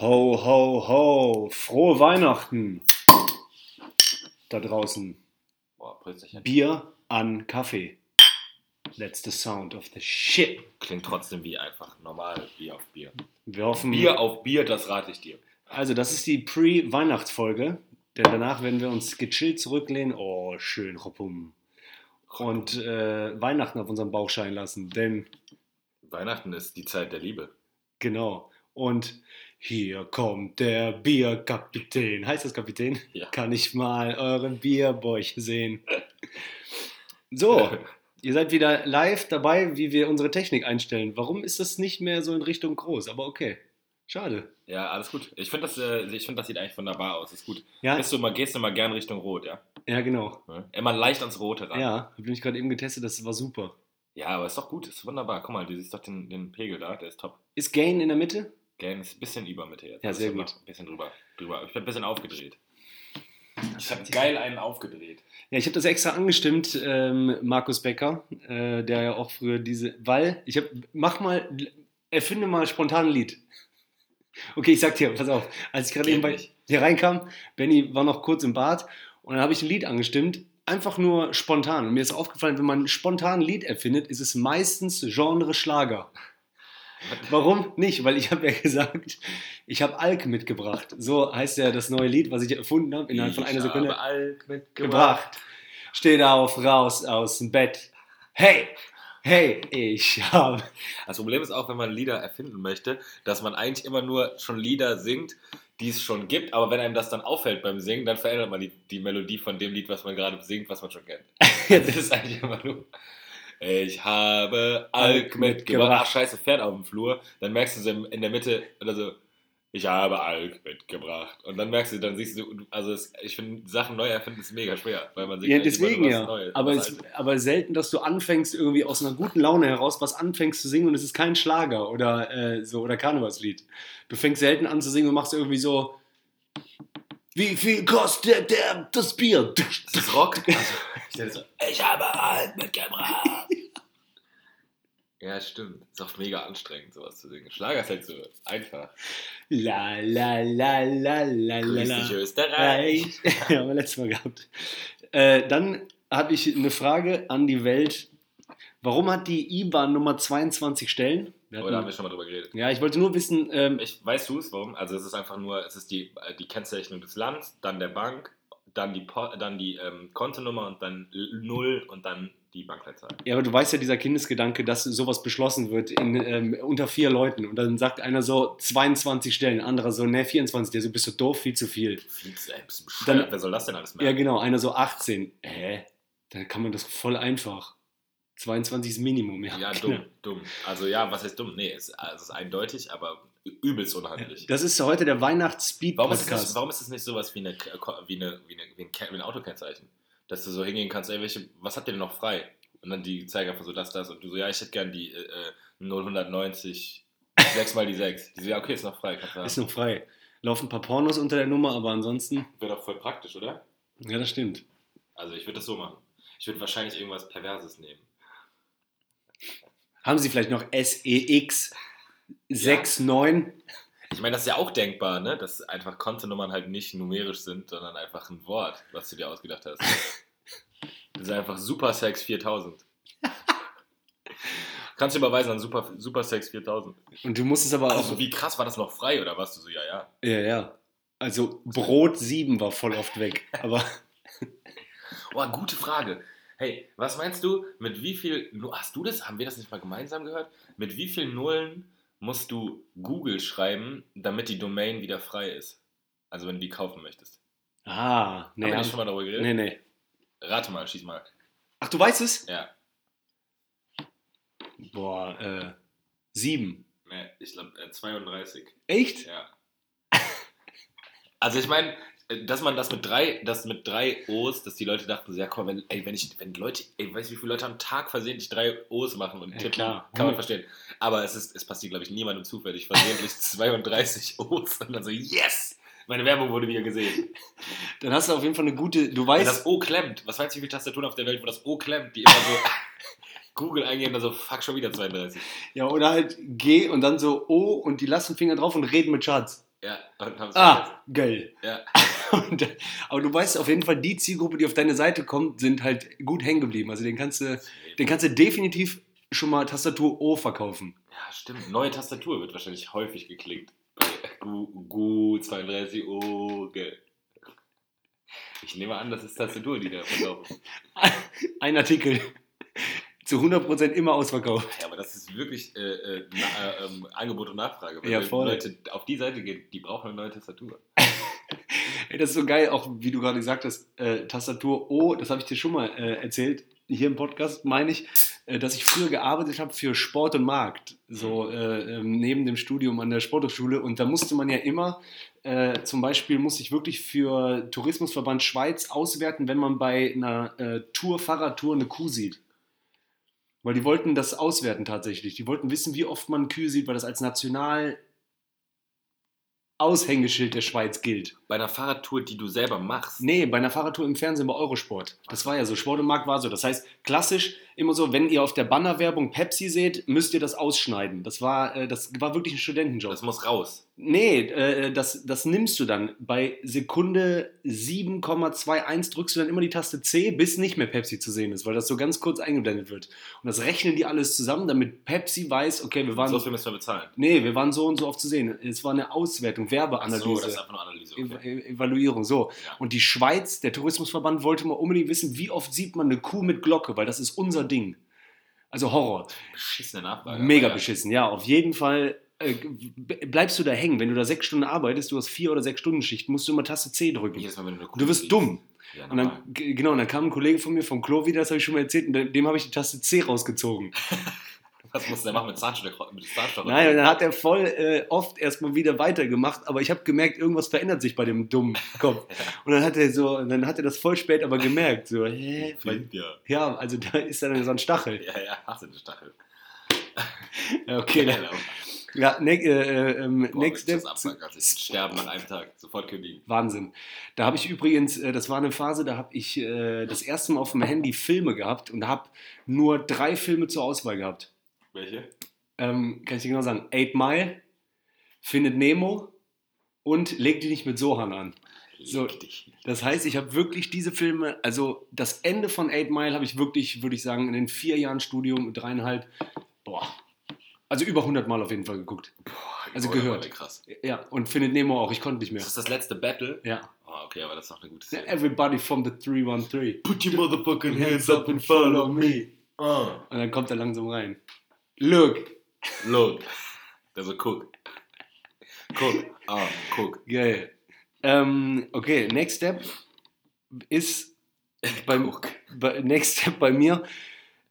Ho, ho, ho. Frohe Weihnachten. Da draußen. Boah. Bier an Kaffee. That's the sound of the shit. Klingt trotzdem wie einfach normal Bier auf Bier. Wir hoffen. Bier auf Bier, das rate ich dir. Also, das ist die Pre-Weihnachtsfolge. Denn danach werden wir uns gechillt zurücklehnen. Oh, schön, Ruppum. Und äh, Weihnachten auf unserem Bauch scheinen lassen. Denn, Weihnachten ist die Zeit der Liebe. genau. Und hier kommt der Bierkapitän. Heißt das Kapitän? Ja. Kann ich mal eure Bierbäuche sehen? So, ihr seid wieder live dabei, wie wir unsere Technik einstellen. Warum ist das nicht mehr so in Richtung groß? Aber okay. Schade. Ja, alles gut. Ich finde, das, äh, ich find, das sieht eigentlich wunderbar aus. Ist gut. Ja, Gehst du mal, gehst du mal gern Richtung Rot, ja? ja genau. Immer leicht ans Rote ran. Ja, habe ich gerade eben getestet, das war super. Ja, aber ist doch gut, ist wunderbar. Guck mal, du siehst doch den, den Pegel da, der ist top. Ist Gain in der Mitte? Ein bisschen über Mitte jetzt. Ja, sehr gut. Ein bisschen drüber. drüber. Ich bin ein bisschen aufgedreht. Ich habe geil einen aufgedreht. Ja, ich habe das extra angestimmt, ähm, Markus Becker, äh, der ja auch früher diese, weil ich habe, mach mal, erfinde mal spontan ein Lied. Okay, ich sag dir, pass auf, als ich gerade eben bei, hier reinkam, Benny war noch kurz im Bad und dann habe ich ein Lied angestimmt, einfach nur spontan. Und mir ist aufgefallen, wenn man spontan ein Lied erfindet, ist es meistens Genre Schlager. Warum nicht? Weil ich habe ja gesagt, ich habe Alk mitgebracht. So heißt ja das neue Lied, was ich erfunden habe, innerhalb von einer Ich Sekunde habe Alk mitgebracht. gebracht. Steht auf, raus aus dem Bett. Hey, hey, ich habe. Das Problem ist auch, wenn man Lieder erfinden möchte, dass man eigentlich immer nur schon Lieder singt, die es schon gibt, aber wenn einem das dann auffällt beim Singen, dann verändert man die, die Melodie von dem Lied, was man gerade singt, was man schon kennt. Das ist eigentlich immer nur. Ich habe Alk mitgebracht. Ach, scheiße, Pferd auf dem Flur. Dann merkst du so in der Mitte oder so, ich habe Alk mitgebracht. Und dann merkst du, dann siehst du, also es, ich finde, Sachen neu erfinden ist mega schwer, weil man singt Ja, deswegen ja. Neues, Aber, es, aber selten, dass du anfängst, irgendwie aus einer guten Laune heraus was anfängst zu singen und es ist kein Schlager oder äh, so oder Karnevalslied. Du fängst selten an zu singen und machst irgendwie so. Wie viel kostet der, das Bier? Das ist Rock. Also, ich, so, ich habe Alk mitgebracht. Ja, stimmt. Ist auch mega anstrengend, sowas zu singen. Schlager ist halt so einfach. La la la la la la Grüß dich, Österreich. Reich. ja, haben wir letztes Mal gehabt. Äh, dann habe ich eine Frage an die Welt. Warum hat die IBAN Nummer 22 Stellen? Wir hatten- Oder haben wir schon mal drüber geredet? ja, ich wollte nur wissen, ähm, Ich, weißt du es, warum? Also es ist einfach nur, es ist die, äh, die Kennzeichnung des Landes, dann der Bank, dann die, dann die ähm, Kontonummer und dann L- Null und dann die Bankleitzahl. ja, aber du weißt ja, dieser Kindesgedanke, dass sowas beschlossen wird in, ähm, unter vier Leuten. Und dann sagt einer so 22 Stellen, anderer so, ne, 24. Der so, bist du doof, viel zu viel. Viel du Dann-? Wer soll das denn alles Ja, merken? genau, einer so 18. Hä? Dann kann man das voll einfach. 22 ist Minimum, ja. Ja, dumm, dumm. Also ja, was heißt dumm? Nee, es, also es ist eindeutig, aber übelst unhandlich. Das ist heute der Warum ist, Weihnachts-Speed-Podcast. das, warum ist das nicht sowas wie, eine, wie, eine, wie, eine, wie, ein, wie ein Autokennzeichen? Dass du so hingehen kannst, ey, welche, was habt ihr denn noch frei? Und dann die zeigen einfach so das, das und du so, ja, ich hätte gern die äh, äh, 0190, 6 mal die 6. Die so, ja, okay, ist noch frei, Ist noch frei. Laufen ein paar Pornos unter der Nummer, aber ansonsten, Wäre doch voll praktisch, oder? ja, das stimmt. Also ich würde das so machen. Ich würde wahrscheinlich irgendwas Perverses nehmen. Haben Sie vielleicht noch SEX 69? Ich meine, das ist ja auch denkbar, ne? Dass einfach Kontonummern halt nicht numerisch sind, sondern einfach ein Wort, was du dir ausgedacht hast. Das ist einfach Supersex 4000. Kannst du überweisen an Super, Supersex 4000. Und du musst es aber auch. Also wie krass war das noch frei oder was? Du so, ja, ja. ja, ja. Also Brot 7 war voll oft weg. Aber Oh, gute Frage. Hey, was meinst du, mit wie viel, hast du das, haben wir das nicht mal gemeinsam gehört? Mit wie vielen Nullen musst du Google schreiben, damit die Domain wieder frei ist? Also wenn du die kaufen möchtest. ah, nee, haben wir nicht schon mal darüber geredet? nee, nee. Rate mal, schieß mal. Ach, du weißt es? Ja. Boah, äh, 7. Nee, ich glaube äh, 32. Echt? Ja. Also ich meine, dass man das mit drei, das mit drei O's, dass die Leute dachten, so, ja komm, wenn, ey, wenn ich, wenn Leute, ey, weißt du, wie viele Leute am Tag versehentlich drei O's machen und Ja, tippen, klar. kann man verstehen. Aber es ist, es passiert, glaube ich, niemandem zufällig versehentlich 32 O's und dann so, yes! Meine Werbung wurde wieder gesehen. Dann hast du auf jeden Fall eine gute. Du Wenn weißt. das O klemmt, was meinst du, wie viele Tastaturen auf der Welt, wo das O klemmt, die immer so Google eingeben, dann so, fuck, schon wieder 32. Ja, oder halt G und dann so O und die lassen Finger drauf und reden mit Schatz. Ja, und haben's Ah, geil. Ja. Und, aber du weißt auf jeden Fall, die Zielgruppe, die auf deine Seite kommt, sind halt gut hängen geblieben. Also den kannst du, den kannst du definitiv schon mal Tastatur O verkaufen. Ja, stimmt. Neue Tastatur wird wahrscheinlich häufig geklickt. Bei Gu, Gu 32 O. Ich nehme an, das ist Tastatur, die da verkaufen. Ein Artikel. Zu 100% immer ausverkauft. Ja, aber das ist wirklich äh, äh, na, äh, Angebot und Nachfrage. Weil Ja, wenn voll. Leute auf die Seite gehen, die brauchen eine neue Tastatur. Ey, das ist so geil, auch wie du gerade gesagt hast, äh, Tastatur O, das habe ich dir schon mal äh, erzählt, hier im Podcast meine ich, äh, dass ich früher gearbeitet habe für Sport und Markt, so äh, ähm, neben dem Studium an der Sporthochschule und da musste man ja immer, äh, zum Beispiel musste ich wirklich für Tourismusverband Schweiz auswerten, wenn man bei einer äh, Tour, Fahrradtour eine Kuh sieht. Weil die wollten das auswerten tatsächlich. Die wollten wissen, wie oft man Kühe sieht, weil das als National Aushängeschild der Schweiz gilt. Bei einer Fahrradtour, die du selber machst. Nee, bei einer Fahrradtour im Fernsehen bei Eurosport. Das war ja so. Sport und Markt war so. Das heißt, klassisch immer so, wenn ihr auf der Bannerwerbung Pepsi seht, müsst ihr das ausschneiden. Das war, äh, das war wirklich ein Studentenjob. Das muss raus. Nee, äh, das, das nimmst du dann. Bei Sekunde 7,21 drückst du dann immer die Taste C, bis nicht mehr Pepsi zu sehen ist, weil das so ganz kurz eingeblendet wird. Und das rechnen die alles zusammen, damit Pepsi weiß, okay, wir waren. So viel müssen wir bezahlen. nee, wir waren so und so oft zu sehen. Es war eine Auswertung, Ach Werbeanalyse. so, das ist einfach nur Analyse. Okay. Ev- Evaluierung, so. Ja. Und die Schweiz, der Tourismusverband, wollte mal unbedingt wissen, wie oft sieht man eine Kuh mit Glocke, weil das ist unser Ding. Also Horror. Beschissene Nachfrage. Mega ja. beschissen, ja. Auf jeden Fall äh, bleibst du da hängen. Wenn du da sechs Stunden arbeitest, du hast vier oder sechs Stunden Schicht, musst du immer Taste C drücken. Jedes Mal, wenn du Du wirst siehst. dumm. Ja, Und dann, genau, und dann kam ein Kollege von mir vom Klo wieder, das habe ich schon mal erzählt, und dem habe ich die Taste C rausgezogen. Was muss der machen mit Zahnstocher? Nein, und dann hat er voll äh, oft erstmal wieder weitergemacht, aber ich habe gemerkt, irgendwas verändert sich bei dem dummen Kopf. Und dann hat er so, dann hat er das voll spät aber gemerkt, so, hä? Weil, ja. ja, also da ist dann so ein Stachel. Ja, ja, hast du den Stachel. Ja, okay, Ja, dann, ja, ne, äh, ähm, Boah, next step. sterben nach einem Tag. Sofort kündigen. Wahnsinn. Da habe ich übrigens, äh, das war eine Phase, da habe ich äh, das erste Mal auf dem Handy Filme gehabt und habe nur drei Filme zur Auswahl gehabt. Welche? Ähm, kann ich dir genau sagen? Eight Mile, Findet Nemo und Leg dich nicht mit Sohan an. So. Das heißt, ich habe wirklich diese Filme, also das Ende von Eight Mile habe ich wirklich, würde ich sagen, in den vier Jahren Studium, dreieinhalb, boah, also über 100 Mal auf jeden Fall geguckt. Also Oh, gehört. Krass. Ja, und Findet Nemo auch, ich konnte nicht mehr. Ist das das letzte Battle? Ja. Oh, okay, aber das ist noch eine gute Szene. Everybody from the 313. Put your motherfucking me. Oh. Und dann kommt er langsam rein. Look. Look. Also guck. Guck. Ah, guck. Geil. Ähm, okay, next step ist beim, bei, next step bei mir.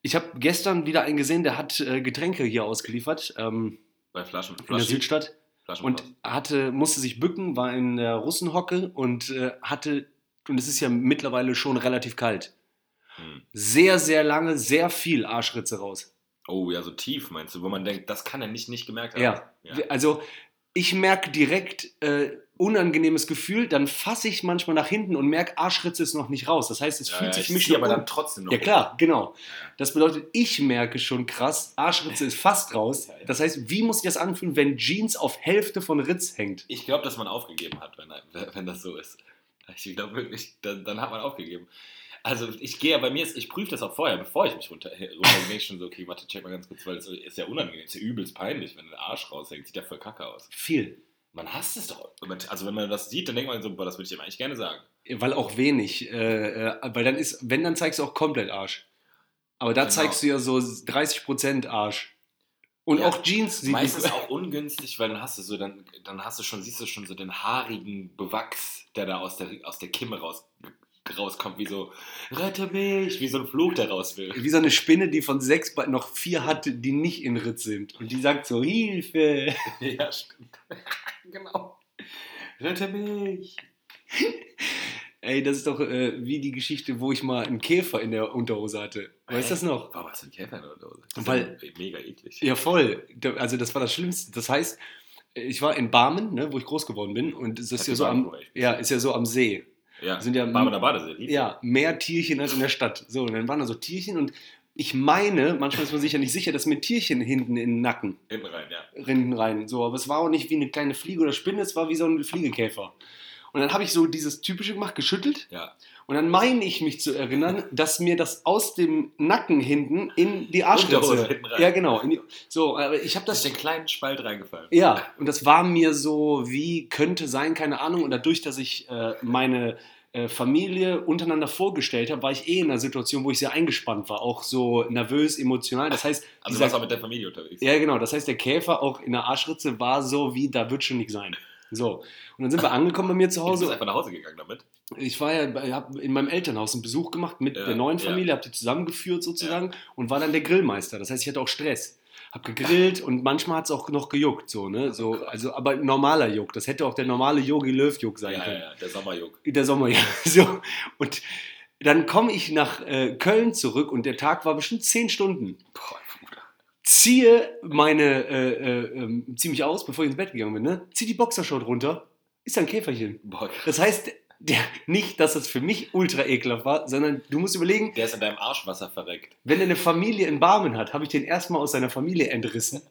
Ich habe gestern wieder einen gesehen, der hat äh, Getränke hier ausgeliefert ähm, Bei Flaschen. in der Flaschen. Südstadt Flaschen und hatte musste sich bücken, war in der Russenhocke und äh, hatte und es ist ja mittlerweile schon relativ kalt. Hm. Sehr sehr lange, sehr viel Arschritze raus. Oh, ja, so tief meinst du, wo man denkt, das kann er nicht, nicht gemerkt haben. Ja, also ich merke direkt äh, unangenehmes Gefühl, dann fasse ich manchmal nach hinten und merke, Arschritze ist noch nicht raus. Das heißt, es Ja, fühlt ja, sich ich mich aber um. dann trotzdem noch. Ja klar, genau. Das bedeutet, ich merke schon krass, Arschritze ist fast raus. Ja, ja. Das heißt, wie muss ich das anfühlen, wenn Jeans auf Hälfte von Ritz hängt? Ich glaube, dass man aufgegeben hat, wenn, wenn das so ist. Ich glaube wirklich, dann, dann hat man aufgegeben. Also ich gehe ja bei mir, ist, ich prüfe das auch vorher, bevor ich mich runter, runtergehe, ich schon so, okay, warte, check mal ganz kurz, weil es ist ja unangenehm, ist ja übelst peinlich, wenn der Arsch raushängt, sieht ja voll kacke aus. Viel. Man hasst es doch. Also wenn man das sieht, dann denkt man so, boah, das würde ich ihm eigentlich gerne sagen. Weil auch wenig. Äh, äh, weil dann ist, wenn, dann zeigst du auch komplett Arsch. Aber da Genau. zeigst du ja so 30% Arsch. Und Ja, auch Jeans sieht Meistens auch ungünstig, weil dann hast du so, dann, dann hast du schon, siehst du schon so den haarigen Bewachs, der da aus der, aus der Kimme raus, rauskommt, wie so, rette mich, wie so ein Fluch, der raus will. wie so eine Spinne, die von sechs Beinen noch vier hatte, die nicht in Ritz sind. Und die sagt so, Hilfe. Ja, stimmt. genau. Rette mich. Ey, das ist doch äh, wie die Geschichte, wo ich mal einen Käfer in der Unterhose hatte. Weißt du das noch? Warum hast du einen Käfer in der Unterhose? Das Weil- ist mega eklig. Ja, voll. Also das war das Schlimmste. Das heißt, ich war in Barmen, ne, wo ich groß geworden bin. Und es ist ja so am, ja, ist ja so am See. Ja, sind ja- Barmener Badesee. Ja, mehr Tierchen als in der Stadt. So, und dann waren da so Tierchen und ich meine, manchmal ist man sich ja nicht sicher, dass mir ein Tierchen hinten in den Nacken Hinten rein, ja. rinnen rein. So, aber es war auch nicht wie eine kleine Fliege oder Spinne, es war wie so ein Fliegekäfer. Und dann habe ich so dieses typische gemacht, geschüttelt. Ja. Und dann meine ich mich zu erinnern, dass mir das aus dem Nacken hinten in die Arschritze. Ja, genau. In die, so, aber ich habe Das ist den kleinen Spalt reingefallen. Ja, und das war mir so, wie könnte sein, keine Ahnung. Und dadurch, dass ich äh, meine äh, Familie untereinander vorgestellt habe, war ich eh in einer Situation, wo ich sehr eingespannt war, auch so nervös, emotional. Das heißt, Also du dieser- warst auch mit der Familie unterwegs. ja, genau. Das heißt, der Käfer auch in der Arschritze war so wie, da wird schon nichts sein. So. Und dann sind wir angekommen bei mir zu Du bist Hause. einfach nach Hause gegangen damit. Ich war ja, bei- hab in meinem Elternhaus einen Besuch gemacht mit Ja, der neuen ja. Familie, hab die zusammengeführt sozusagen und war dann der Grillmeister. Das heißt, ich hatte auch Stress. Hab gegrillt und manchmal hat es auch noch gejuckt, so, ne? So, also, aber normaler Juck. Das hätte auch der normale Yogi Löw-Juck sein Ja, können. ja, ja, der Sommerjuck. Der Sommer, ja. So. Und dann komme ich nach äh, Köln zurück und der Tag war bestimmt zehn Stunden. Boah. Ziehe meine, äh, äh, ähm, zieh mich aus, bevor ich ins Bett gegangen bin, ne? Zieh die Boxershort runter, ist ein Käferchen. Boah, Das heißt, der, nicht, dass es für mich ultra ekelhaft war, sondern du musst überlegen, der ist in deinem Arschwasser verreckt. wenn er eine Familie in Barmen hat, habe ich den erstmal aus seiner Familie entrissen.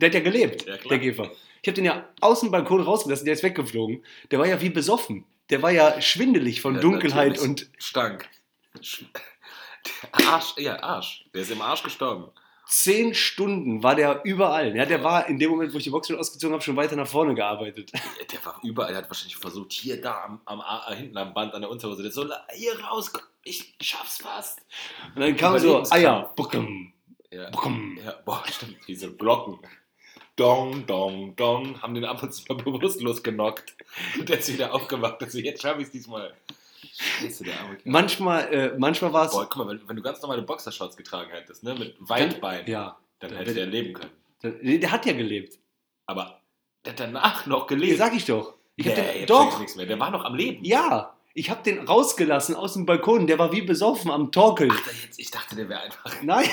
Der hat ja gelebt, Ja, der Käfer. Ich habe den ja aus dem Balkon rausgelassen, der ist weggeflogen. Der war ja wie besoffen. Der war ja schwindelig von Ja, Dunkelheit und Stank. Arsch, ja, Arsch. Der ist im Arsch gestorben. Zehn Stunden war der überall. Ja, der war in dem Moment, wo ich die Boxer ausgezogen habe, schon weiter nach vorne gearbeitet. Der war überall, der hat wahrscheinlich versucht, hier, da, am, am, hinten am Band an der Unterhose, der so, "La- hier raus, ich schaff's fast. Und dann kam so. Eier. Buckum, Ja, buckum. ja boah, stimmt, diese Glocken. Dong, dong, dong, haben den ab und zu mal bewusstlos genockt. Und der ist wieder aufgewacht, also jetzt schaffe ich es diesmal. Scheiße, der arme Kerl. Manchmal, äh, manchmal war es. Boah, guck mal, wenn, wenn du ganz normale Boxershorts getragen hättest, ne, mit Weitbein, Ja. dann Dann hätte der leben können. Der, der hat ja gelebt. Aber der hat danach noch Ja, gelebt. sag ich doch. Ich hab nee, den, jetzt doch. nichts mehr. Der war noch am Leben. Ja, ich habe den rausgelassen aus dem Balkon. Der war wie besoffen am Torkeln. Ach, jetzt, ich dachte, der wäre einfach. Nein,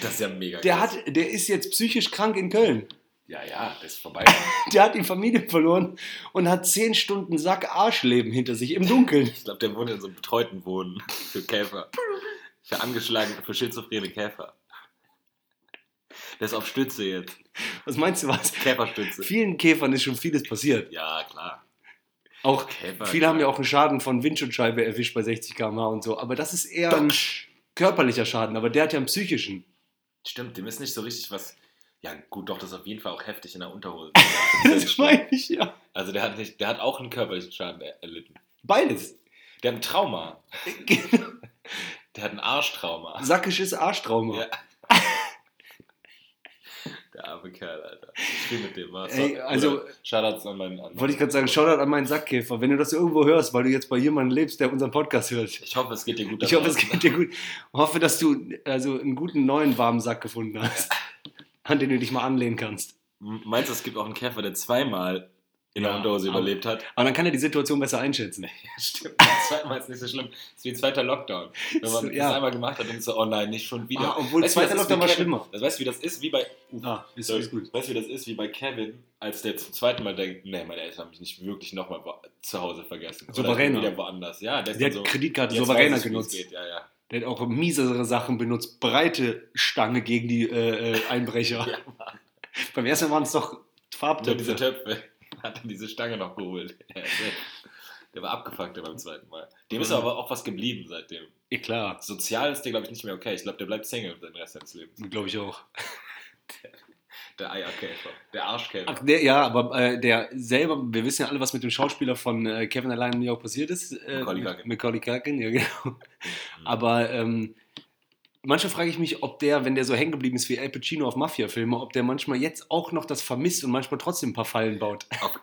Das ist ja mega der, krass. hat, der ist jetzt psychisch krank in Köln. Ja, ja, das ist vorbei. Der hat die Familie verloren und hat zehn Stunden Sack Arschleben hinter sich im Dunkeln. Ich glaube, der wohnt in so einem betreuten Wohnen für Käfer. Für angeschlagene, für schizophrene Käfer. Der ist auf Stütze jetzt. Was meinst du was? Käferstütze. Vielen Käfern ist schon vieles passiert. Ja, klar. Auch Käfer, viele haben klar. ja auch einen Schaden von Windschutzscheibe erwischt bei 60 km/h und so. Aber das ist eher ein körperlicher Schaden. Aber der hat ja einen psychischen. Stimmt, dem ist nicht so richtig was. Ja, gut, doch, das ist auf jeden Fall auch heftig in der Unterhose. Das meine ich ja. Also der hat nicht, der hat auch einen körperlichen Schaden er- erlitten. Beides. Der hat ein Trauma. Der hat ein Arschtrauma. Sackisches Arschtrauma. Ja. Der arme Kerl, Alter. Ich spiel mit dem, was? Ey, also- Shoutouts an meinen an Wollte ich gerade sagen, Shoutout an meinen Sackkäfer. Wenn du das irgendwo hörst, weil du jetzt bei jemandem lebst, der unseren Podcast hört. Ich hoffe, es geht dir gut. Ich hoffe, es geht dir gut. Hoffe, dass du also einen guten neuen warmen Sack gefunden hast, an den du dich mal anlehnen kannst. Meinst du, es gibt auch einen Käfer, der zweimal in der Ja, Unterhose überlebt hat? Aber dann kann er die Situation besser einschätzen. Ja, stimmt. Zweimal ist nicht so schlimm. Es ist wie ein zweiter Lockdown. Wenn man So, das ja. einmal gemacht hat, dann ist so, oh nein, nicht schon wieder. Ah, obwohl Weißt du, zweiter das Lockdown war schlimmer. Das weißt du, wie das ist? Wie bei. Ah, ist, Sorry. ist gut. Weißt du, wie das ist? Wie bei Kevin, als der zum zweiten Mal denkt, nee, meine Eltern haben mich nicht wirklich nochmal zu Hause vergessen. Souveräner. Oder wieder woanders. Ja, der Der hat so, Kreditkarte souveräner genutzt. Geht. Ja, ja. Der hat auch miesere Sachen benutzt. Breite Stange gegen die äh, äh, Einbrecher. Ja, Mann. Beim ersten Mal waren es doch Nur diese Farbtöpfe. Töpfe. Hat dann diese Stange noch geholt. Der war abgefuckt beim zweiten Mal. Dem ist Mhm. aber auch was geblieben seitdem. Ja, klar. Sozial ist der, glaube ich, nicht mehr okay. Ich glaube, der bleibt Single den Rest seines Lebens. Glaube ich auch. Der Eierkäfer. Der Arschkäfer. Ach, der, ja, aber äh, der selber, wir wissen ja alle, was mit dem Schauspieler von äh, Kevin allein in New York passiert ist. Äh, Macaulay Culkin. Macaulay Culkin, ja genau. Mhm. Aber ähm, manchmal frage ich mich, ob der, wenn der so hängen geblieben ist wie Al Pacino auf Mafia-Filme, ob der manchmal jetzt auch noch das vermisst und manchmal trotzdem ein paar Fallen baut. Auf,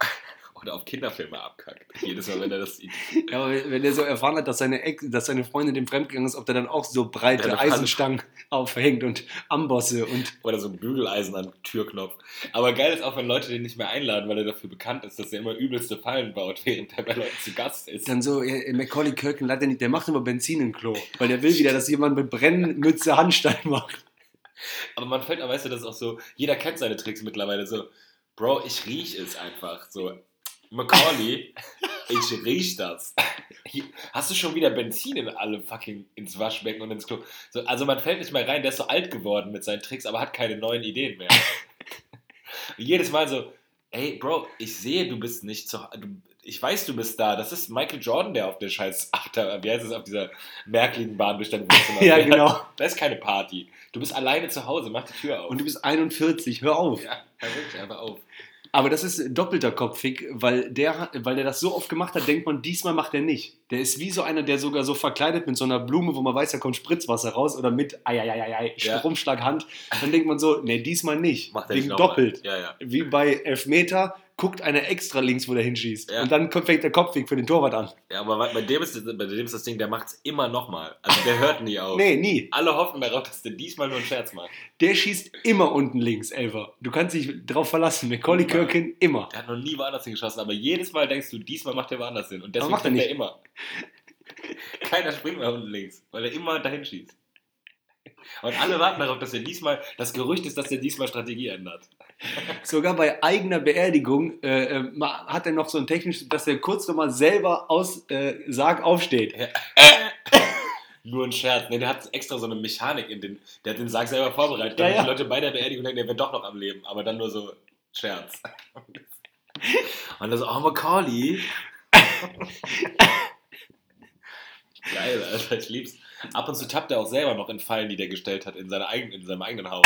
oder auf Kinderfilme abkackt. Jedes Mal, wenn er das sieht. Ja, aber wenn der so erfahren hat, dass seine, Ex, dass seine Freundin dem fremdgegangen ist, ob der dann auch so breite Ja, Eisenstangen aufhängt und Ambosse und Oder so ein Bügeleisen am Türknopf. Aber geil ist auch, wenn Leute den nicht mehr einladen, weil er dafür bekannt ist, dass er immer übelste Fallen baut, während er bei Leuten zu Gast ist. dann so, ja, Macaulay Culkin, leider nicht, der macht immer Benzin im Klo, weil der will wieder, dass jemand mit Brennmütze Handstein macht. Aber man fällt, weißt du, das ist auch so, jeder kennt seine Tricks mittlerweile so, Bro, ich riech es einfach. So, Macaulay, Ich riech das. Hier, hast du schon wieder Benzin in alle fucking ins Waschbecken und ins Klo? So, also man fällt nicht mehr rein, der ist so alt geworden mit seinen Tricks, aber hat keine neuen Ideen mehr. Jedes Mal so, ey Bro, ich sehe, du bist nicht zu du, ich weiß, du bist da. Das ist Michael Jordan, der auf der scheiß Achter, wie heißt es, auf dieser merkwürdigen Bahnbestand Ja, genau. Da ist keine Party. Du bist alleine zu Hause, mach die Tür auf. Und du bist 41, hör auf. ja, hör wirklich einfach auf. Aber das ist doppelter Kopfig, weil der, weil der das so oft gemacht hat, denkt man, diesmal macht er nicht. Der ist wie so einer, der sogar so verkleidet mit so einer Blume, wo man weiß, da kommt Spritzwasser raus oder mit Eieieiei, Ja. Stromschlaghand. Dann denkt man so, nee, diesmal nicht. Macht er Wegen nicht doppelt. Ja, ja. Wie bei Elfmeter, guckt einer extra links, wo der hinschießt. Ja. Und dann fängt der Kopfweg für den Torwart an. Ja, aber bei dem ist, das- bei dem ist das Ding, der macht's immer nochmal. Also der hört nie auf. Nee, nie. Alle hoffen darauf, dass der diesmal nur einen Scherz macht. Der schießt immer unten links, Elfer. Du kannst dich drauf verlassen. Macaulay. Kirkin immer. Der hat noch nie woanders hingeschossen, aber jedes Mal denkst du, diesmal macht er woanders hin. Und deswegen macht er nicht. er immer. Keiner springt mehr unten links, weil er immer dahin schießt. Und alle warten darauf, dass er diesmal, das Gerücht ist, dass er diesmal Strategie ändert. Sogar bei eigener Beerdigung äh, äh, hat er noch so ein technisches, dass er kurz nochmal selber aus äh, Sarg aufsteht. Ja. Nur ein Scherz. Nee, der hat extra so eine Mechanik in den, der hat den Sarg selber vorbereitet, Ja, damit ja. die Leute bei der Beerdigung denken, der wird doch noch am Leben, aber dann nur so Scherz. Und dann so, oh Macaulay. Geil, Alter, ich lieb's. Ab und zu tappt er auch selber noch in Fallen, die der gestellt hat, in, seiner eigenen, in seinem eigenen Haus.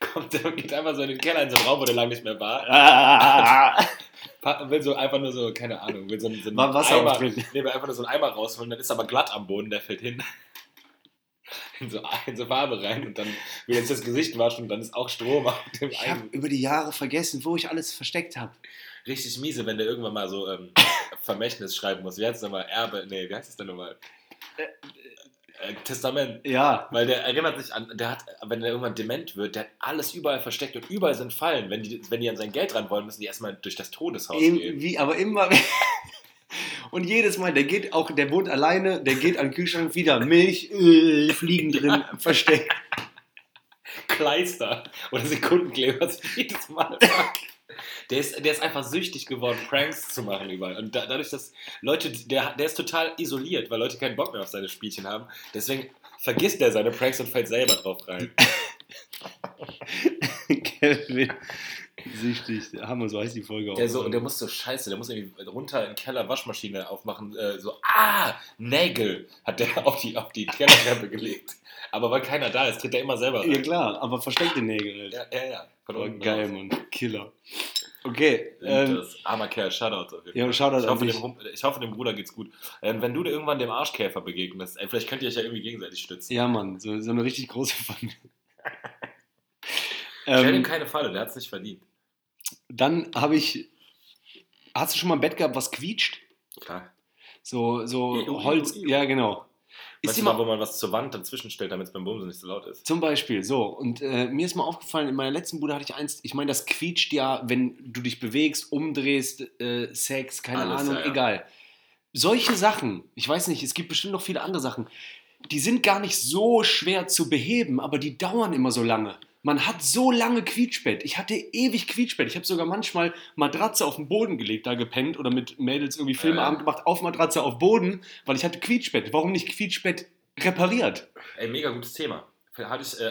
Kommt und geht einfach so in den Keller, in so einen Raum, wo der lange nicht mehr war. Ah, Will so einfach nur so, keine Ahnung, will so, einen- so einen Wasser Eimer, nee, will einfach nur so einen Eimer rausholen, dann ist aber glatt am Boden, der fällt hin. In so, in so Farbe rein und dann will jetzt das Gesicht waschen und dann ist auch Strom auf dem ich habe über die Jahre vergessen, wo ich alles versteckt habe. Richtig miese, wenn der irgendwann mal so ähm, Vermächtnis schreiben muss. Wie heißt es nochmal? Erbe, nee, wie heißt es denn nochmal? Äh, Testament. Ja. Weil der erinnert sich an, der hat, wenn der irgendwann dement wird, der hat alles überall versteckt und überall sind Fallen. Wenn die, wenn die an sein Geld ran wollen, müssen die erstmal durch das Todeshaus Eben, gehen. wie, aber immer. Und jedes Mal, der geht auch, der wohnt alleine, der geht an den Kühlschrank wieder. Milch, äh, Fliegen drin, versteckt. Kleister oder Sekundenkleber jedes Mal. Der ist, der ist einfach süchtig geworden, Pranks zu machen überall. Und da, dadurch, dass Leute, der, der ist total isoliert, weil Leute keinen Bock mehr auf seine Spielchen haben. Deswegen vergisst er seine Pranks und fällt selber drauf rein. Kevin. Süchtig. Hammer, so heißt die Folge auch. Der, so, der muss so scheiße, der muss irgendwie runter in den Keller Waschmaschine aufmachen. Äh, so, ah, Nägel hat der auf die, auf die Kellertreppe gelegt. Aber weil keiner da ist, tritt er immer selber rein. ja klar, aber versteckte Nägel halt. Ja, ja, ja. Geil. Mann. Killer. Okay. Ähm, das. Armer Kerl, Shoutout auf jeden ja. Shoutout ich, hoffe, dem, ich hoffe, dem Bruder geht's gut. Ähm, wenn du dir irgendwann dem Arschkäfer begegnest, ey, vielleicht könnt ihr euch ja irgendwie gegenseitig stützen. ja, Mann, so, so eine richtig große Familie. Stell ihm keine Falle, der hat's nicht verdient. dann habe ich. Hast du schon mal ein Bett gehabt, was quietscht? Klar. So, so Holz. Ja, genau. Ist Weißt du mal, wo man was zur Wand dazwischen stellt, damit es beim Bumsen nicht so laut ist? Zum Beispiel, so. Und äh, mir ist mal aufgefallen, in meiner letzten Bude hatte ich eins, ich meine, das quietscht ja, wenn du dich bewegst, umdrehst, äh, Sex, keine Alles, Ahnung, ja, ja. egal. Solche Sachen, ich weiß nicht, es gibt bestimmt noch viele andere Sachen, die sind gar nicht so schwer zu beheben, aber die dauern immer so lange. Man hat so lange Quietschbett. Ich hatte ewig Quietschbett. Ich habe sogar manchmal Matratze auf den Boden gelegt, da gepennt oder mit Mädels irgendwie Filmeabend Ja. gemacht, auf Matratze auf Boden, weil ich hatte Quietschbett. Warum nicht Quietschbett repariert? Ey, mega gutes Thema. Äh,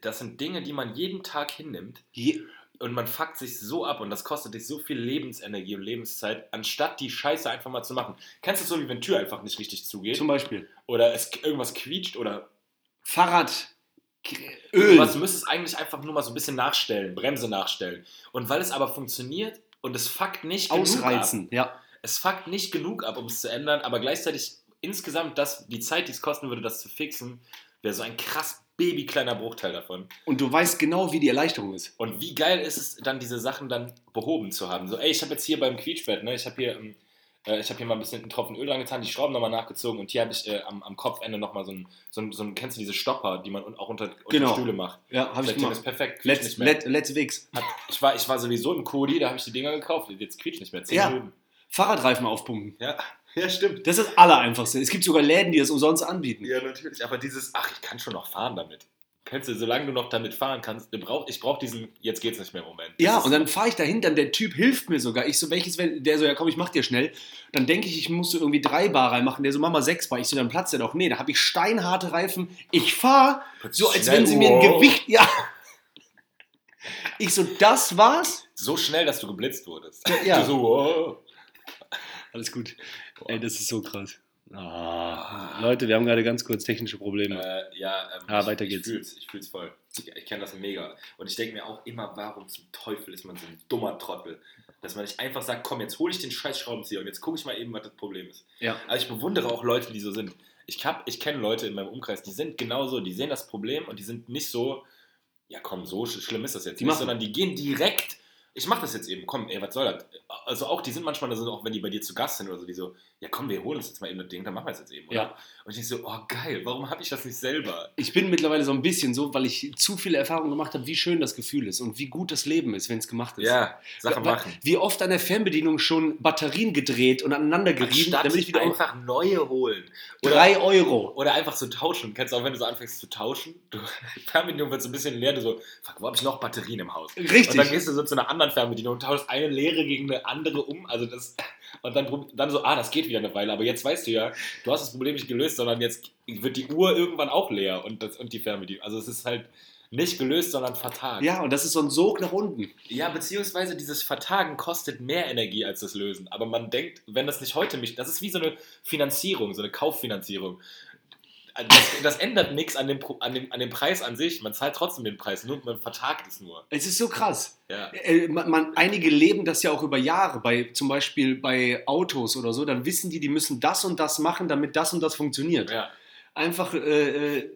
das sind Dinge, die man jeden Tag hinnimmt Je und man fuckt sich so ab und das kostet dich so viel Lebensenergie und Lebenszeit, anstatt die Scheiße einfach mal zu machen. Kennst du es so, wie wenn Tür einfach nicht richtig zugeht? zum Beispiel. oder es irgendwas quietscht oder Fahrrad, Öl. Was, du müsstest eigentlich einfach nur mal so ein bisschen nachstellen, Bremse nachstellen. Und weil es aber funktioniert und es fuckt nicht genug ab, Ausreizen, ja. es fuckt nicht genug ab, um es zu ändern, aber gleichzeitig insgesamt das, die Zeit, die es kosten würde, das zu fixen, wäre so ein krass babykleiner Bruchteil davon. Und du weißt genau, wie die Erleichterung ist. Und wie geil ist es dann, diese Sachen dann behoben zu haben. So, ey, ich habe jetzt hier beim Quietschbett, ne, ich habe hier, ähm, äh, ich habe hier mal ein bisschen einen Tropfen Öl dran getan, die Schrauben nochmal nachgezogen und hier habe ich äh, am, am Kopfende nochmal so ein, so, ein, so ein, kennst du diese Stopper, die man auch unter, unter Genau. Stühle macht? Ja, habe ich gemacht. ist perfekt, Let's, let, let's Wix. Ich, war, ich war sowieso ein Kodi, da habe ich die Dinger gekauft, jetzt quietscht nicht mehr. 10 Ja. Minuten. Fahrradreifen aufpumpen. Ja. ja, stimmt. Das ist das Allereinfachste. Es gibt sogar Läden, die das umsonst anbieten. Ja, natürlich. Aber dieses, ach, ich kann schon noch fahren damit. Kennst du, solange du noch damit fahren kannst, du brauch, ich brauche diesen, jetzt geht's nicht mehr Moment. Ja, Das und ist- dann fahre ich dahin, dann der Typ hilft mir sogar. Ich so, welches, wenn der so, ja komm, ich mach dir schnell. Dann denke ich, ich muss so irgendwie drei Bar reinmachen. Der so, mach mal sechs Bar. Ich so, dann platzt der doch. Nee, da habe ich steinharte Reifen. Ich fahre so, als Schnell, wenn sie mir ein wow. Gewicht, ja. Ich so, das war's? So schnell, dass du geblitzt wurdest. Ja. Du so, oh. Alles gut. Ey, das ist so krass. Ah, Leute, wir haben gerade ganz kurz technische Probleme. Äh, ja, ähm, Ah, ich, weiter ich geht's. Fühl's, ich fühl's voll. Ich, ich kenne das mega. Und ich denke mir auch immer, warum zum Teufel ist man so ein dummer Trottel? Dass man nicht einfach sagt, komm, jetzt hole ich den scheiß Schraubenzieher und jetzt gucke ich mal eben, was das Problem ist. Ja. Also ich bewundere auch Leute, die so sind. Ich, hab- ich kenne Leute in meinem Umkreis, die sind genauso, die sehen das Problem und die sind nicht so, ja komm, so sch- schlimm ist das jetzt Die nicht, machen- sondern die gehen direkt, ich mach das jetzt eben, komm, ey, was soll das? Also auch, die sind manchmal, also auch wenn die bei dir zu Gast sind oder so, die so, ja komm, wir holen uns jetzt mal eben das Ding, dann machen wir es jetzt eben, oder? Ja. Und ich denke so, oh geil, warum habe ich das nicht selber? Ich bin mittlerweile so ein bisschen so, weil ich zu viele Erfahrungen gemacht habe, wie schön das Gefühl ist und wie gut das Leben ist, wenn es gemacht ist. Ja, Sachen Wa- machen. Wie oft an der Fernbedienung schon Batterien gedreht und aneinander gerieben, damit ich wieder einfach neue holen. Oder, drei Euro. oder einfach zu tauschen. Kennst du auch, wenn du so anfängst zu tauschen? Du, die Fernbedienung wird so ein bisschen leer, du so, fuck, wo habe ich noch Batterien im Haus? Richtig. Und dann gehst du so zu einer anderen Fernbedienung und tauschst eine leere gegen eine andere um. Also das, und dann, dann so, ah, das geht wieder eine Weile. Aber jetzt weißt du ja, du hast das Problem nicht gelöst, sondern jetzt wird die Uhr irgendwann auch leer und, das, und die Fernbedienung. Also es ist halt nicht gelöst, sondern vertagt. Ja, und das ist so ein Sog nach unten. Ja, beziehungsweise dieses Vertagen kostet mehr Energie als das Lösen. Aber man denkt, wenn das nicht heute mich. Das ist wie so eine Finanzierung, so eine Kauffinanzierung. Das, das ändert nichts an dem, an, dem, an dem Preis an sich. Man zahlt trotzdem den Preis, nur man vertagt es nur. Es ist so krass. Ja. Äh, man, man, einige leben das ja auch über Jahre, bei, zum Beispiel bei Autos oder so, dann wissen die, die müssen das und das machen, damit das und das funktioniert. ja. Einfach, äh, äh,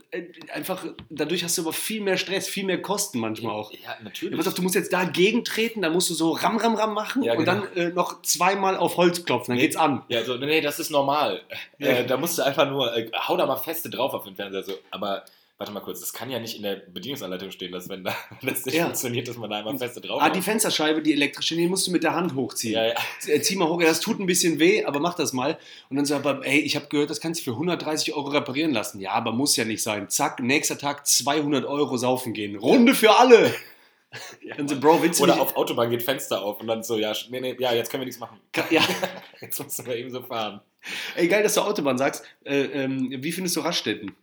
einfach, dadurch hast du aber viel mehr Stress, viel mehr Kosten manchmal auch. Ja, Ja, natürlich. pass auf, du musst jetzt dagegen treten, dann musst du so ram, ram, ram machen Ja, und genau. dann äh, noch zweimal auf Holz klopfen, dann Nee. geht's an. Ja, so, nee, das ist normal. Ja. Äh, da musst du einfach nur, äh, hau da mal feste drauf auf den Fernseher. So. Aber warte mal kurz, das kann ja nicht in der Bedienungsanleitung stehen, dass wenn, da, das nicht Ja. funktioniert, dass man da einmal feste drauf Ah, die Fensterscheibe, die elektrische, die musst du mit der Hand hochziehen. ja, ja. Äh, Zieh mal hoch, ja, das tut ein bisschen weh, aber mach das mal. Und dann so, aber ey, ich habe gehört, das kannst du für 130 Euro reparieren lassen. Ja, aber muss ja nicht sein. Zack, nächster Tag 200 Euro saufen gehen. Runde für alle. Dann so, Bro, du Oder auf Autobahn geht Fenster auf und dann so, ja, nee, nee, ja, jetzt können wir nichts machen. Ja, Jetzt müssen wir eben so fahren. ey, geil, dass du Autobahn sagst. Äh, ähm, wie findest du Raststätten?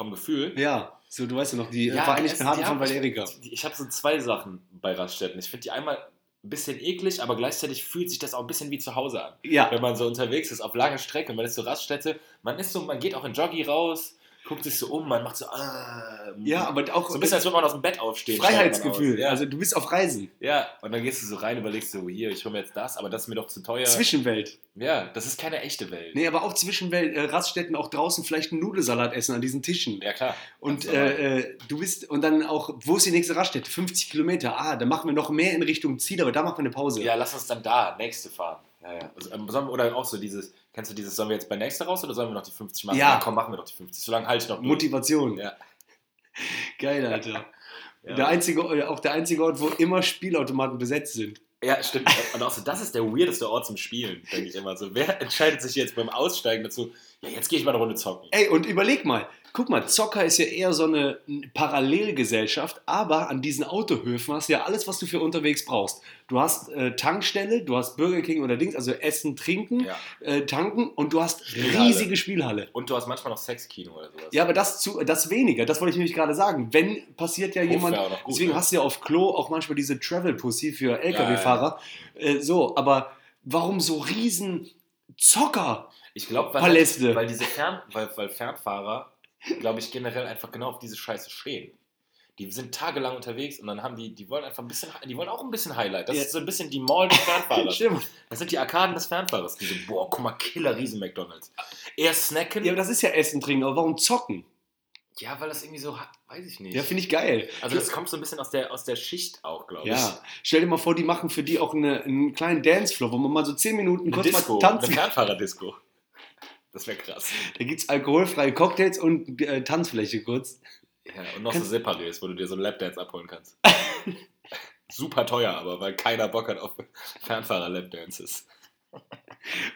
Vom Gefühl. Ja, so, du weißt ja noch, die Ja, Vereinigten es- Hafen die von Valerika. Ich, ich habe so zwei Sachen bei Raststätten. Ich finde die einmal ein bisschen eklig, aber gleichzeitig fühlt sich das auch ein bisschen wie zu Hause an. Ja, Wenn man so unterwegs ist auf lange Strecke, man ist so Raststätte, man ist so, man geht auch in Joggi raus, guckt sich so um, man macht so, ah, ja, aber auch so ein bisschen, als würde man aus dem Bett aufstehen. Freiheitsgefühl. Ja. Also du bist auf Reisen. ja, und dann gehst du so rein, überlegst so, hier, ich hole mir jetzt das, aber das ist mir doch zu teuer. Zwischenwelt. ja, das ist keine echte Welt. Nee, aber auch Zwischenwelt, äh, Raststätten auch draußen vielleicht einen Nudelsalat essen an diesen Tischen. Ja, klar. Und äh, äh, du bist, und dann auch, wo ist die nächste Raststätte? 50 Kilometer. Ah, dann machen wir noch mehr in Richtung Ziel, aber da machen wir eine Pause. Ja, lass uns dann da, nächste fahren. Ja, ja. Also, ähm, oder auch so dieses, kennst du dieses, sollen wir jetzt bei nächster raus oder sollen wir noch die 50 machen? Ja. Na, komm, machen wir doch die 50. Solange halte ich noch durch. Motivation. Ja. Geil, Alter. Ja. Der einzige, auch der einzige Ort, wo immer Spielautomaten besetzt sind. ja, stimmt. Und auch so, das ist der weirdeste Ort zum Spielen, denke ich immer so. Wer entscheidet sich jetzt beim Aussteigen dazu, ja, jetzt gehe ich mal eine Runde zocken? Ey, und überleg mal, guck mal, Zocker ist ja eher so eine Parallelgesellschaft, aber an diesen Autohöfen hast du ja alles, was du für unterwegs brauchst. Du hast äh, Tankstelle, du hast Burger King oder Dings, also Essen, Trinken, Ja. äh, tanken und du hast Spielhalle. riesige Spielhalle. Und du hast manchmal noch Sexkino oder sowas. Ja, aber das, zu, das weniger, das wollte ich nämlich gerade sagen. Wenn passiert ja Puff jemand, gut, deswegen ne? hast du ja auf Klo auch manchmal diese Travel Pussy für LKW-Fahrer. Äh, so, aber warum so riesen Zocker? Ich glaube, weil, Paläste. weil diese Fern, weil, weil Fernfahrer, glaube ich, generell einfach genau auf diese Scheiße stehen. Die sind tagelang unterwegs und dann haben die, die wollen einfach ein bisschen, die wollen auch ein bisschen Highlight. Das Ja. ist so ein bisschen die Mall des Fernfahrers. Stimmt. Das sind die Arkaden des Fernfahrers. Die so, boah, guck mal, Killer Riesen McDonalds. Eher snacken. Ja, Ja, aber das ist ja Essen, Trinken, aber warum zocken? weil das irgendwie so, weiß ich nicht. Ja, finde ich geil. also das kommt so ein bisschen aus der, aus der Schicht auch, glaube ich. Ja, stell dir mal vor, die machen für die auch eine, einen kleinen Dancefloor, wo man mal so 10 Minuten Eine kurz Disco, mal eine tanzen Fernfahrerdisco. Das wäre krass. Da gibt es alkoholfreie Cocktails und äh, Tanzfläche kurz. Ja, und noch Kannst- so Separés, wo du dir so einen Lapdance abholen kannst. Super teuer, aber weil keiner Bock hat auf Fernfahrer-Lapdances.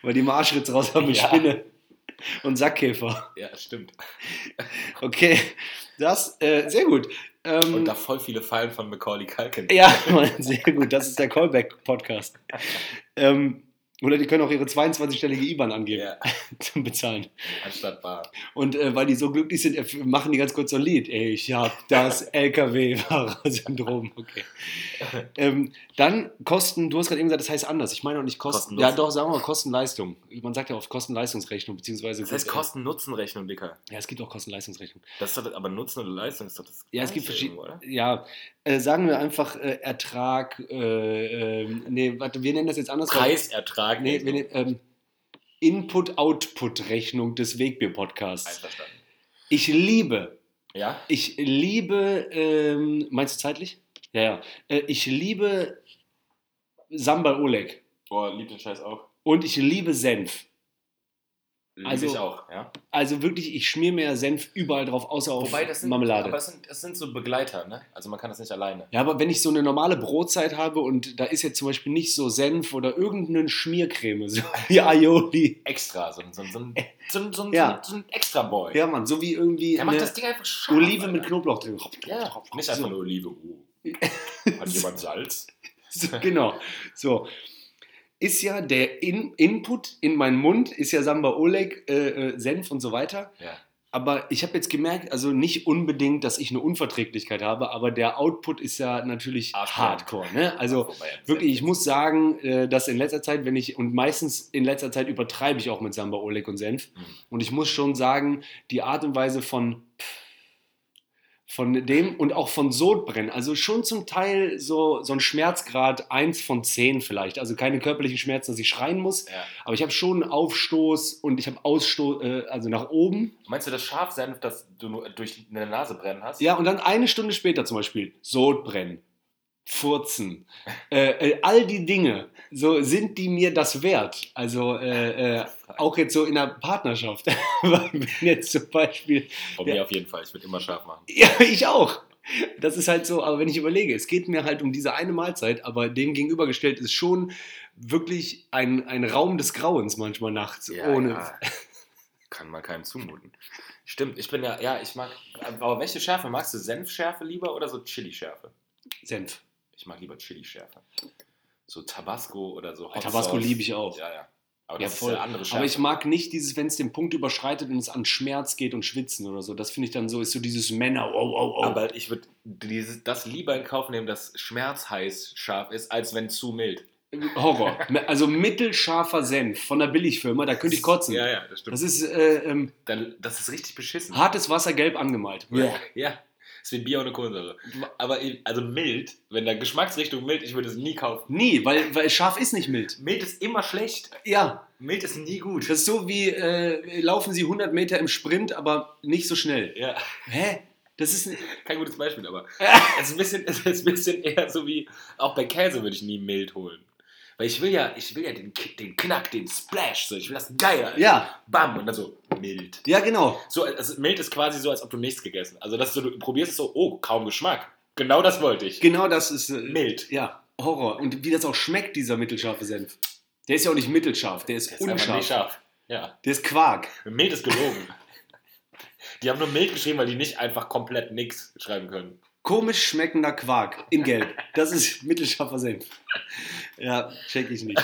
Weil die Marschritz raus haben mit Ja. Spinne. Und Sackkäfer. Ja, stimmt. Okay, das, äh, sehr gut. Ähm, Und da voll viele Fallen von Macaulay Culkin. ja, Mann, sehr gut. Das ist der Callback-Podcast. Ähm, oder die können auch ihre 22-stellige IBAN angeben Ja, zum Bezahlen. anstatt Bar. Und äh, weil die so glücklich sind, äh, machen die ganz kurz so ein Lied. Ich hab das LKW-Fahrer-Syndrom. Okay. Ähm, dann Kosten, du hast gerade eben gesagt, das heißt anders. Ich meine auch nicht Kosten. Kosten, Ja, doch, sagen wir mal Kosten-Leistung. Man sagt ja oft Kosten-Leistungsrechnung, beziehungsweise. Das heißt äh, Kosten-Nutzen-Rechnung, Dicker. Ja, es gibt auch Kosten-Leistungsrechnung. Das ist aber Nutzen oder Leistung ist doch das Ja, es gibt verschiedene. Ja, äh, sagen wir einfach äh, Ertrag. Äh, äh, nee, warte, wir nennen das jetzt anders. Preisertrag. Nee, wir nennen, ähm, Input-Output-Rechnung des Wegbier-Podcasts. Einverstanden. Ich liebe, Ja? ich liebe, ähm, meinst du zeitlich? Ja, ja. Äh, ich liebe Sambal Oleg Boah, lieb den Scheiß auch. und ich liebe Senf. Lieb Also- ich auch, ja. Also wirklich, ich schmier mir Senf überall drauf, außer auf Wobei, das sind, Marmelade. aber es sind, es sind so Begleiter, ne? Also man kann das nicht alleine. Ja, aber wenn ich so eine normale Brotzeit habe und da ist jetzt zum Beispiel nicht so Senf oder irgendeine Schmiercreme, so wie Aioli. Extra, so, ein- so, ein- so, ein- so, ein- so, ein- Ja. so ein Extra-Boy. Ja, Mann, so wie irgendwie Der macht eine das Ding einfach scharf. Olive mit Alter. Knoblauch drin. Ja, nicht einfach nur Olive. Uh. Hat jemand Salz? So, genau. So. Ist ja der in Input in meinen Mund, ist ja Samba Oleg, äh, äh, Senf und so weiter. Ja. Aber ich habe jetzt gemerkt, also nicht unbedingt, dass ich eine Unverträglichkeit habe, aber der Output ist ja natürlich Hardcore. hardcore. Ne? Also wirklich, ich muss sagen, äh, dass in letzter Zeit, wenn ich, und meistens in letzter Zeit übertreibe ich auch mit Samba Oleg und Senf. Mhm. Und ich muss schon sagen, die Art und Weise von von dem und auch von Sodbrennen, also schon zum Teil so, so ein Schmerzgrad 1 von 10 vielleicht, also keine körperlichen Schmerzen, dass ich schreien muss, Ja. aber ich habe schon einen Aufstoß und ich habe Ausstoß, äh, also nach oben. Meinst du das Scharfsenf, das du nur durch eine Nase brennen hast? Ja, und dann eine Stunde später zum Beispiel Sodbrennen, Furzen, äh, äh, all die Dinge, so sind die mir das wert. Also äh, äh, auch jetzt so in der Partnerschaft, wenn jetzt zum Beispiel Von Ja. mir auf jeden Fall. Ich würde immer scharf machen. Ja, ich auch. Das ist halt so, aber wenn ich überlege, es geht mir halt um diese eine Mahlzeit, aber dem gegenübergestellt ist schon wirklich ein, ein Raum des Grauens manchmal nachts. ohne. ja. Kann man keinem zumuten. Stimmt, ich bin ja, ja, ich mag, aber welche Schärfe magst du? Senfschärfe lieber oder so Chili-Schärfe? Senf. Ich mag lieber Chili-Schärfe. So Tabasco oder so Hot Tabasco liebe ich auch. Ja, ja. Aber Ja, das voll. Aber ich mag nicht dieses, wenn es den Punkt überschreitet und es an Schmerz geht und Schwitzen oder so. Das finde ich dann so, ist so dieses Männer, oh, oh, oh. Aber ich würde das lieber in Kauf nehmen, dass Schmerz heiß scharf ist, als wenn zu mild. Horror. Also mittelscharfer Senf von der Billigfirma, da könnte ich kotzen. Ja, ja, das stimmt. Das ist äh, ähm, Dann, das ist richtig beschissen. hartes Wasser gelb angemalt. Ja, ja. Es wird Bier ohne Kohlensäure. Aber also mild, wenn der Geschmacksrichtung mild, ich würde es nie kaufen. Nie, weil, weil scharf ist nicht mild. Mild ist immer schlecht. Ja, Mild ist nie gut. das ist so wie, äh, laufen sie 100 Meter im Sprint, aber nicht so schnell. Ja, Hä? Das ist, ein- kein gutes Beispiel, aber es ist, ein bisschen, es ist ein bisschen eher so wie, auch bei Käse würde ich nie mild holen. Weil ich will ja, ich will ja den, den Knack, den Splash, so, ich will das geil. Ja, Bam, und dann so mild. ja genau. So, also mild ist quasi so, als ob du nichts gegessen. Also, dass du, du probierst es so, oh, kaum Geschmack. Genau das wollte ich. Genau das ist, äh, Mild. ja, Horror. Und wie das auch schmeckt, dieser mittelscharfe Senf. Der ist ja auch nicht mittelscharf, der ist, Das ist einfach nicht unscharf. scharf. Ja. Der ist Quark. Mild ist gelogen. die haben nur mild geschrieben, weil die nicht einfach komplett nix schreiben können. Komisch schmeckender Quark in Gelb. Das ist mittelscharfer Senf. Ja, check ich nicht.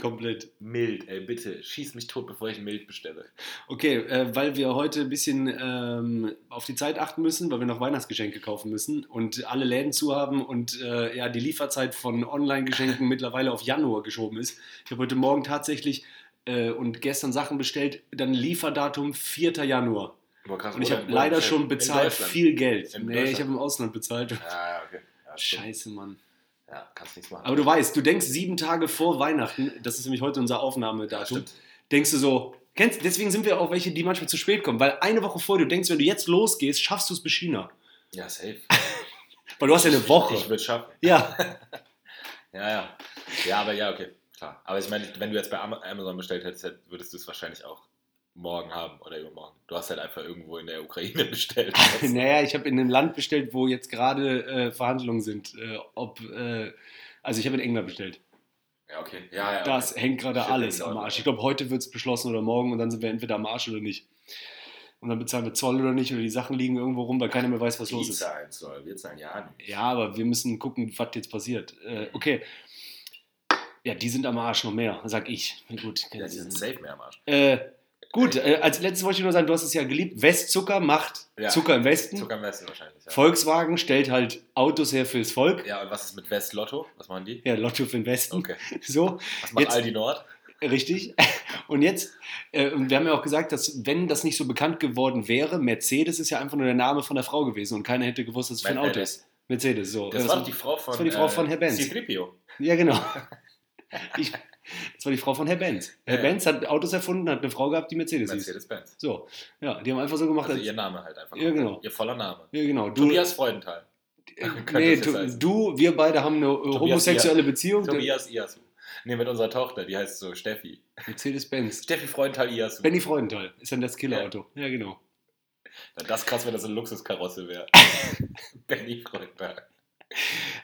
Komplett. Mild, ey, bitte, schieß mich tot, bevor ich mild bestelle. Okay, äh, weil wir heute ein bisschen ähm, auf die Zeit achten müssen, weil wir noch Weihnachtsgeschenke kaufen müssen und alle Läden zu haben und äh, ja, die Lieferzeit von Online-Geschenken mittlerweile auf Januar geschoben ist. Ich habe heute Morgen tatsächlich äh, und gestern Sachen bestellt, dann Lieferdatum 4. Januar. Krass, Und ich habe leider schon bezahlt viel Geld. In nee, ich habe im Ausland bezahlt. Ja, ja, okay. Ja. Scheiße, Mann. Ja, kannst nichts machen. Aber du weißt, du denkst sieben Tage vor Weihnachten, das ist nämlich heute unser Aufnahmedatum, stimmt. denkst du so, kennst, deswegen sind wir auch welche, die manchmal zu spät kommen, weil eine Woche vor, du denkst, wenn du jetzt losgehst, schaffst du es bis China. Ja, safe. Weil du hast ja eine Woche. Ich würde schaffen. Ja, Ja, ja. Ja, aber ja, okay. Klar. Aber ich meine, wenn du jetzt bei Ama- Amazon bestellt hättest, hätt- würdest du es wahrscheinlich auch morgen haben oder übermorgen. Du hast halt einfach irgendwo in der Ukraine bestellt. naja, ich habe in einem Land bestellt, wo jetzt gerade äh, Verhandlungen sind, äh, ob, äh, also ich habe in England bestellt. Ja, okay. Ja, ja, Das okay. hängt gerade alles am Arsch. Ich glaube, heute wird es beschlossen oder morgen und dann sind wir entweder am Arsch oder nicht. Und dann bezahlen wir Zoll oder nicht oder die Sachen liegen irgendwo rum, weil keiner mehr weiß, was Die los ist. zahlen soll. Wir zahlen ja nicht. Ja, aber wir müssen gucken, was jetzt passiert. Äh, okay. Ja, die sind am Arsch noch mehr, sag ich. Gut. Ja, die sind safe mehr am Arsch. Äh, gut, äh, als letztes wollte ich nur sagen, du hast es ja geliebt. Westzucker macht Ja. Zucker im Westen. Zucker am Westen wahrscheinlich. Ja. Volkswagen stellt halt Autos her fürs Volk. Ja, und was ist mit West Lotto? Was machen die? Ja, Lotto für den Westen. Okay. So, Was macht Jetzt- Aldi Nord? richtig. Und jetzt, äh, und wir haben ja auch gesagt, dass wenn das nicht so bekannt geworden wäre, Mercedes ist ja einfach nur der Name von der Frau gewesen und keiner hätte gewusst, dass es für ein Auto Mercedes. ist. Mercedes, so. Das Äh, war doch die Frau von, das war die Frau von Herr Benz. C-3PO. Ja, genau. Ich, das war die Frau von Herr Benz. Herr Ja. Benz hat Autos erfunden, hat eine Frau gehabt, die Mercedes hieß. Mercedes-Benz. So, ja, die haben einfach so gemacht. Also als- ihr Name halt einfach. Ja, genau. Ihr voller Name. ja, genau. Du, Tobias Freudenthal. äh, nee, du, du, wir beide haben eine äh, homosexuelle Beziehung. Tobias Iasu. Nee, mit unserer Tochter, die heißt so Steffi. Mercedes-Benz. Steffi Freudenthal Iasu. Benny Freudenthal ist dann das Killerauto. Ja. genau. Na, Das krass, wenn das eine Luxuskarosse wäre. Benny Freudenthal.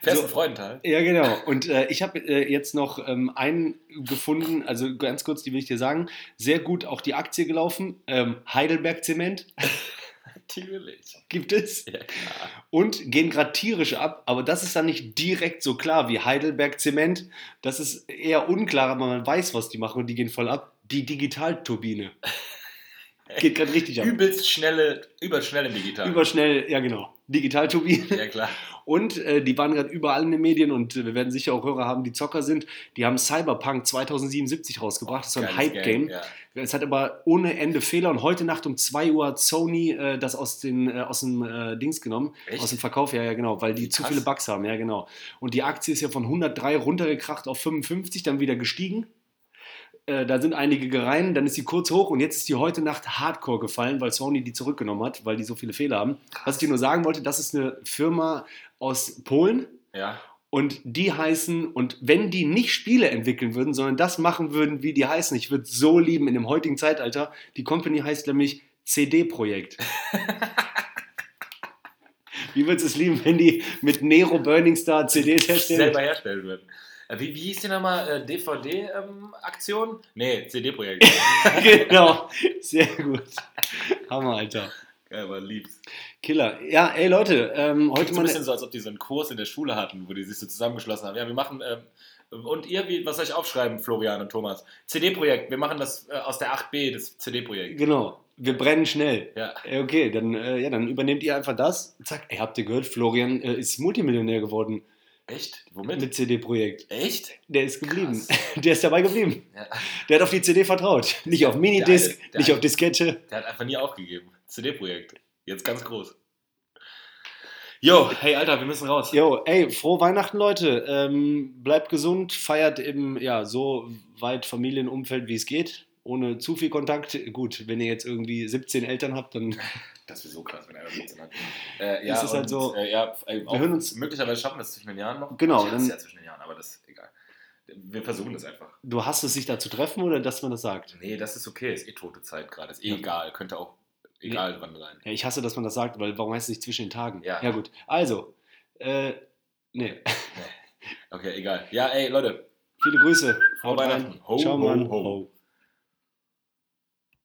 Fährst So. Freudenthal? Ja, genau. Und äh, ich habe äh, jetzt noch ähm, einen gefunden, also ganz kurz, die will ich dir sagen. Sehr gut auch die Aktie gelaufen. Ähm, Heidelberg Zement Natürlich. gibt es. Ja, klar. Und gehen gerade tierisch ab, aber das ist dann nicht direkt so klar wie Heidelberg Zement. Das ist eher unklar, aber man weiß, was die machen und die gehen voll ab. Die Digitalturbine. Geht gerade richtig ab. Übelst schnelle, überschnelle Digital. Überschnell, ja genau. Digitalturbine. ja, klar. Und äh, die waren gerade überall in den Medien und äh, wir werden sicher auch Hörer haben, die Zocker sind. Die haben Cyberpunk 2077 rausgebracht. Das ist so ein Hype-Game. Ja. Es hat aber ohne Ende Fehler und heute Nacht um 2 Uhr hat Sony äh, das aus, den, äh, aus dem äh, Dings genommen. Echt? Aus dem Verkauf, ja, ja, genau, weil die Wie zu krass. viele Bugs haben, ja, genau. Und die Aktie ist ja von 103 runtergekracht auf 55, dann wieder gestiegen. Äh, da sind einige gerein, dann ist sie kurz hoch und jetzt ist die heute Nacht hardcore gefallen, weil Sony die zurückgenommen hat, weil die so viele Fehler haben. Was ich dir nur sagen wollte, das ist eine Firma aus Polen ja. und die heißen, und wenn die nicht Spiele entwickeln würden, sondern das machen würden, wie die heißen, ich würde es so lieben in dem heutigen Zeitalter, die Company heißt nämlich CD-Projekt. wie würdest du es lieben, wenn die mit Nero Burning Star CDs herstellen? Selber herstellen würden. Äh, Wie, wie hieß die nochmal? Äh, DVD-Aktion? nee, CD-Projekt. genau, sehr gut. Hammer, Alter. Geil, man liebt's. Killer. Ja, ey Leute, ähm, heute mal ein bisschen so, als ob die so einen Kurs in der Schule hatten, wo die sich so zusammengeschlossen haben. Ja, wir machen. Ähm, und ihr, wie, was soll ich aufschreiben, Florian und Thomas? CD-Projekt. Wir machen das äh, aus der 8b, das CD-Projekt. Genau, wir brennen schnell. Ja. Ey, Okay, dann, äh, ja, dann übernehmt ihr einfach das. Zack, ey, habt ihr gehört, Florian äh, ist Multimillionär geworden Echt? Womit? mit CD-Projekt. Echt? Der ist geblieben. Krass. Der ist dabei geblieben. Ja. Der hat auf die CD vertraut. Nicht auf Minidisc, Der der nicht auf Diskette. Der hat einfach nie aufgegeben. CD-Projekt. Jetzt ganz groß. Jo, hey Alter, wir müssen raus. Jo, ey, frohe Weihnachten, Leute. Ähm, bleibt gesund, feiert im, ja, so weit Familienumfeld, wie es geht. Ohne zu viel Kontakt. Gut, wenn ihr jetzt irgendwie 17 Eltern habt, dann Das wäre so krass, wenn einer 14 hat. Äh, Ist es halt so- Äh, ja, äh, auch hören uns- möglicherweise schaffen wir es zwischen den Jahren noch. Genau, Ich hasse dann- ja zwischen den Jahren, aber das ist egal. Wir versuchen das einfach. du hast es, sich da zu treffen oder dass man das sagt? Nee, das ist okay. Ist eh tote Zeit gerade. Ist eh Ja. egal. Könnte auch egal wann sein. Ja, ich hasse, dass man das sagt, weil warum heißt es nicht zwischen den Tagen? Ja. ja gut. Also, äh, nee. Okay, egal. Ja, ey, Leute. Viele Grüße. Frohe rein. Weihnachten. Ho, Ciao, ho, Mann. ho.